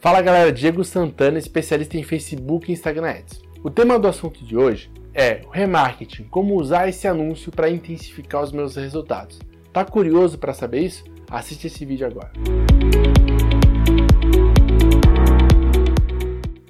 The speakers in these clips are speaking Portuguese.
Fala galera, Diego Santana, especialista em Facebook e Instagram Ads. O tema do assunto de hoje é o remarketing, como usar esse anúncio para intensificar os meus resultados. Tá curioso para saber isso? Assiste esse vídeo agora.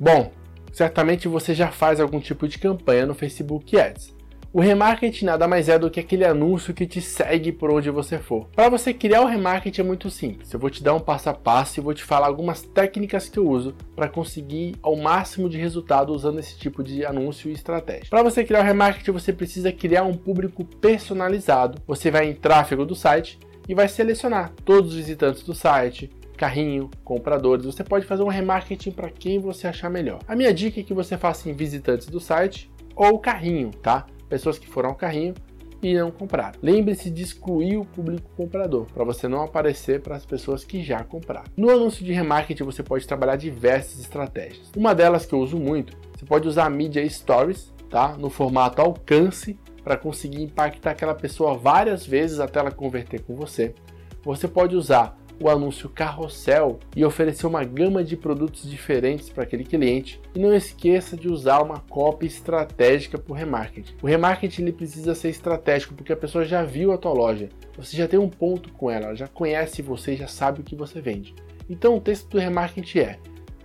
Bom, certamente você já faz algum tipo de campanha no Facebook Ads. O remarketing nada mais é do que aquele anúncio que te segue por onde você for. Para você criar o remarketing é muito simples. Eu vou te dar um passo a passo e vou te falar algumas técnicas que eu uso para conseguir ao máximo de resultado usando esse tipo de anúncio e estratégia. Para você criar o remarketing, você precisa criar um público personalizado. Você vai em tráfego do site e vai selecionar todos os visitantes do site, carrinho, compradores. Você pode fazer um remarketing para quem você achar melhor. A minha dica é que você faça em visitantes do site ou carrinho, tá? Pessoas que foram ao carrinho e não compraram. Lembre-se de excluir o público comprador, para você não aparecer para as pessoas que já compraram. No anúncio de remarketing você pode trabalhar diversas estratégias. Uma delas que eu uso muito, você pode usar a mídia Stories, tá? No formato alcance para conseguir impactar aquela pessoa várias vezes até ela converter com você. Você pode usar o anúncio carrossel e oferecer uma gama de produtos diferentes para aquele cliente. E não esqueça de usar uma copy estratégica para o remarketing. O remarketing ele precisa ser estratégico porque a pessoa já viu a tua loja, você já tem um ponto com ela, ela já conhece você, já sabe o que você vende. Então o texto do remarketing é: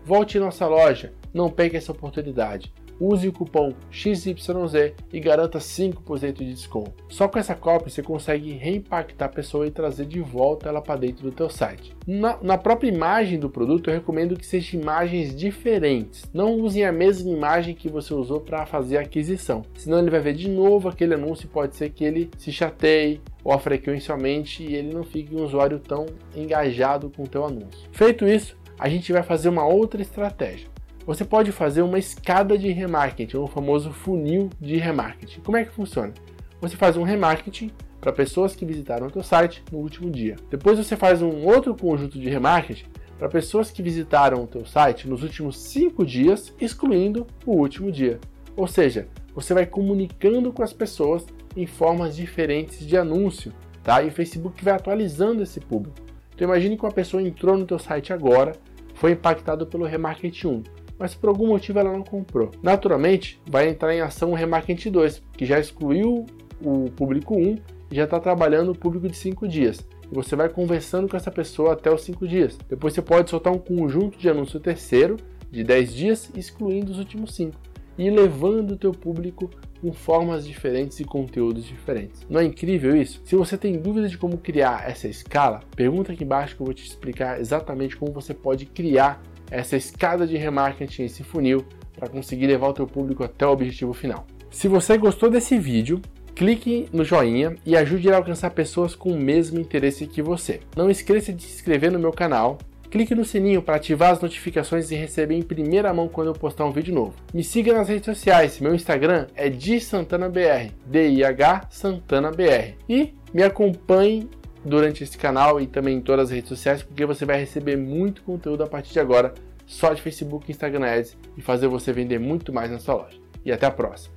volte em nossa loja, não pegue essa oportunidade use o cupom XYZ e garanta 5% de desconto. Só com essa cópia você consegue reimpactar a pessoa e trazer de volta ela para dentro do teu site. Na, na, própria imagem do produto, eu recomendo que sejam imagens diferentes. Não usem a mesma imagem que você usou para fazer a aquisição, senão ele vai ver de novo aquele anúncio e pode ser que ele se chateie ou frequencialmente e ele não fique um usuário tão engajado com o teu anúncio. Feito isso, a gente vai fazer uma outra estratégia você pode fazer uma escada de remarketing, o famoso funil de remarketing. Como é que funciona? Você faz um remarketing para pessoas que visitaram o seu site no último dia. Depois você faz um outro conjunto de remarketing para pessoas que visitaram o teu site nos últimos 5 dias, excluindo o último dia. Ou seja, você vai comunicando com as pessoas em formas diferentes de anúncio, tá? E o Facebook vai atualizando esse público. Então imagine que uma pessoa entrou no teu site agora, foi impactado pelo remarketing 1 mas por algum motivo ela não comprou. Naturalmente, vai entrar em ação o Remarketing 2, que já excluiu o público 1 e já está trabalhando o público de 5 dias. E você vai conversando com essa pessoa até os 5 dias. Depois você pode soltar um conjunto de anúncio terceiro de 10 dias, excluindo os últimos 5. E levando o teu público com formas diferentes e conteúdos diferentes. Não é incrível isso? Se você tem dúvida de como criar essa escala, pergunta aqui embaixo que eu vou te explicar exatamente como você pode criar essa escada de remarketing, esse funil, para conseguir levar o teu público até o objetivo final. Se você gostou desse vídeo, clique no joinha e ajude a alcançar pessoas com o mesmo interesse que você. Não esqueça de se inscrever no meu canal, clique no sininho para ativar as notificações e receber em primeira mão quando eu postar um vídeo novo. Me siga nas redes sociais, meu Instagram é DiSantanaBR, D-I-H SantanaBR. E me acompanhe durante esse canal e também em todas as redes sociais, porque você vai receber muito conteúdo a partir de agora, só de Facebook e Instagram Ads, e fazer você vender muito mais na sua loja. E até a próxima!